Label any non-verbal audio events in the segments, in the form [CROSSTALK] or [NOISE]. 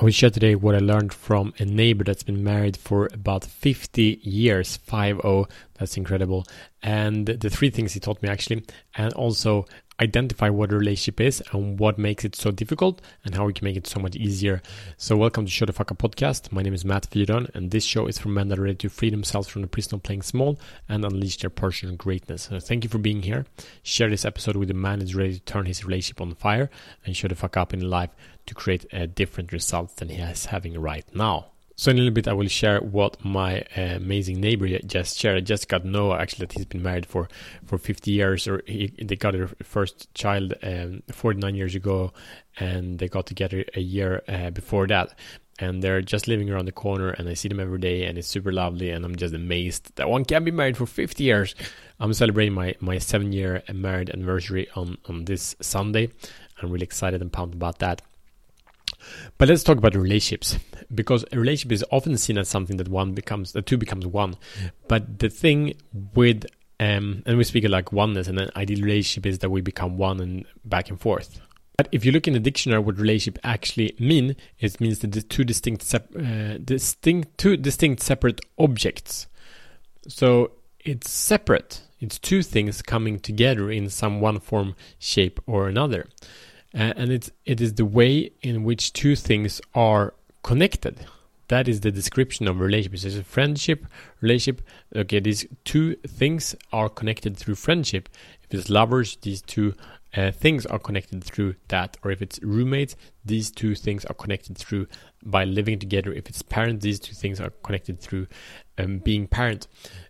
I will share today what I learned from a neighbor that's been married for about 50 years, 5 0. That's incredible. And the three things he taught me actually, and also identify what a relationship is and what makes it so difficult and how we can make it so much easier. So, welcome to Show the Fuck Up podcast. My name is Matt Fyron, and this show is for men that are ready to free themselves from the prison of playing small and unleash their personal greatness. So, thank you for being here. Share this episode with a man who's ready to turn his relationship on fire and show the fuck up in life to create a different results than he is having right now. So in a little bit, I will share what my uh, amazing neighbor just shared. I just got Noah actually that he's been married for for 50 years, or he, they got their first child um, 49 years ago, and they got together a year uh, before that. And they're just living around the corner, and I see them every day, and it's super lovely. And I'm just amazed that one can be married for 50 years. I'm celebrating my my seven year married anniversary on on this Sunday. I'm really excited and pumped about that. But let's talk about relationships because a relationship is often seen as something that one becomes, that two becomes one. But the thing with, um, and we speak of like oneness, and an ideal relationship is that we become one and back and forth. But if you look in the dictionary, what relationship actually mean, it means that the two distinct, sep- uh, distinct, two distinct separate objects. So it's separate. It's two things coming together in some one form, shape, or another. Uh, and it's it is the way in which two things are connected. That is the description of relationships. There's a friendship, relationship. Okay, these two things are connected through friendship. If it's lovers, these two uh, things are connected through that. Or if it's roommates, these two things are connected through by living together. If it's parents, these two things are connected through um, being parent.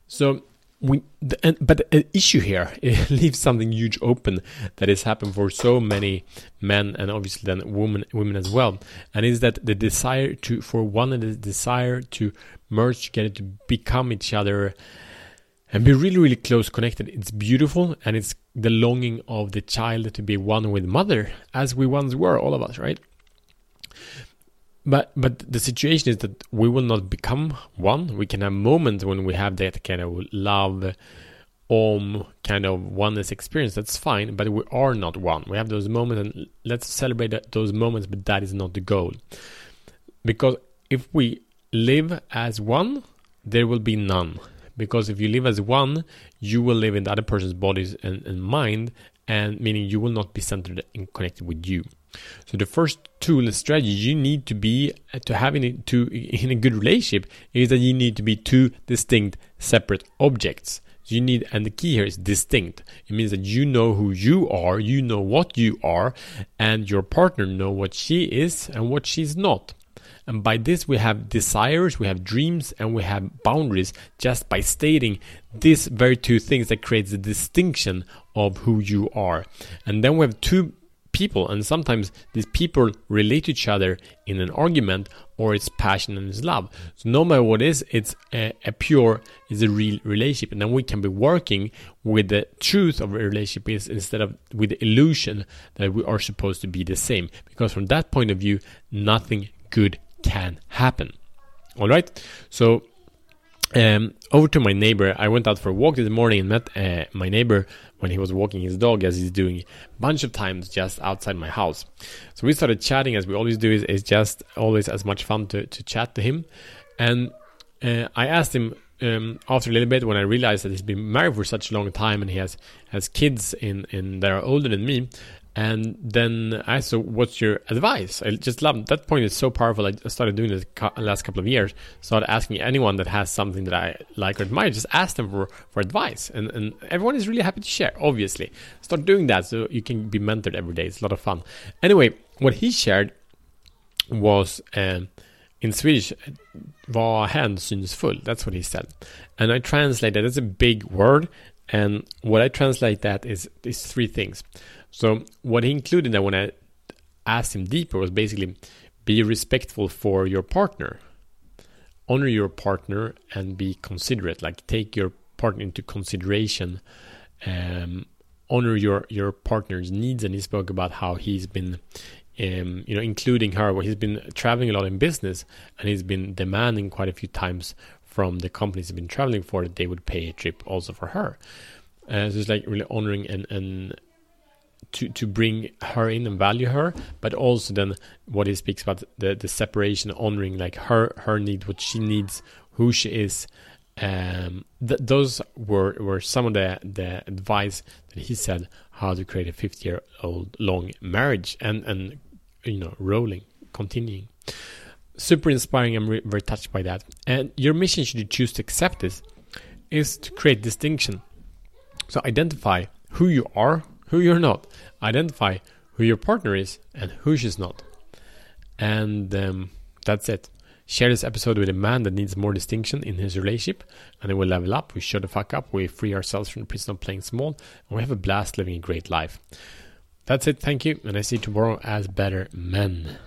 So we, the, but the issue here [LAUGHS] it leaves something huge open that has happened for so many men and obviously then women women as well. And is that the desire to for one the desire to merge together to become each other and be really really close connected. It's beautiful and it's the longing of the child to be one with mother as we once were all of us right but but the situation is that we will not become one. We can have moments when we have that kind of love, om kind of oneness experience. That's fine, but we are not one. We have those moments, and let's celebrate those moments. But that is not the goal, because if we live as one, there will be none. Because if you live as one, you will live in the other person's bodies and, and mind, and meaning you will not be centered and connected with you. So the first tool and strategy you need to be to have in to in a good relationship is that you need to be two distinct separate objects. So you need and the key here is distinct. It means that you know who you are, you know what you are, and your partner know what she is and what she's not. And by this, we have desires, we have dreams, and we have boundaries just by stating these very two things that creates the distinction of who you are. And then we have two people and sometimes these people relate to each other in an argument or it's passion and it's love. So no matter what it is it's a, a pure is a real relationship. And then we can be working with the truth of a relationship is instead of with the illusion that we are supposed to be the same. Because from that point of view nothing good can happen. All right? So um, over to my neighbor. I went out for a walk this morning and met uh, my neighbor when he was walking his dog, as he's doing a bunch of times just outside my house. So we started chatting, as we always do. Is it's just always as much fun to, to chat to him. And uh, I asked him um, after a little bit when I realized that he's been married for such a long time and he has has kids in in that are older than me. And then I asked, so what's your advice? I just love that point is so powerful. I started doing this last couple of years. Started asking anyone that has something that I like or admire, just ask them for, for advice. And, and everyone is really happy to share, obviously. Start doing that so you can be mentored every day. It's a lot of fun. Anyway, what he shared was um, in Swedish, var hänsynsfull. That's what he said. And I translate that. It's a big word. And what I translate that is, is three things. So what he included that when I asked him deeper was basically be respectful for your partner, honor your partner, and be considerate. Like take your partner into consideration, um, honor your your partner's needs. And he spoke about how he's been. Um, you know, including her, where he's been traveling a lot in business, and he's been demanding quite a few times from the companies he's been traveling for that they would pay a trip also for her. Uh, so it's like really honoring and and to to bring her in and value her, but also then what he speaks about the the separation, honoring like her her need, what she needs, who she is. Um, th- those were were some of the the advice that he said how to create a 50 year old long marriage and and you know rolling, continuing. Super inspiring. I'm re- very touched by that. And your mission, should you choose to accept this, is to create distinction. So identify who you are, who you're not. Identify who your partner is and who she's not. And um, that's it. Share this episode with a man that needs more distinction in his relationship, and then we level up, we show the fuck up, we free ourselves from the prison of playing small, and we have a blast living a great life. That's it, thank you, and I see you tomorrow as better men.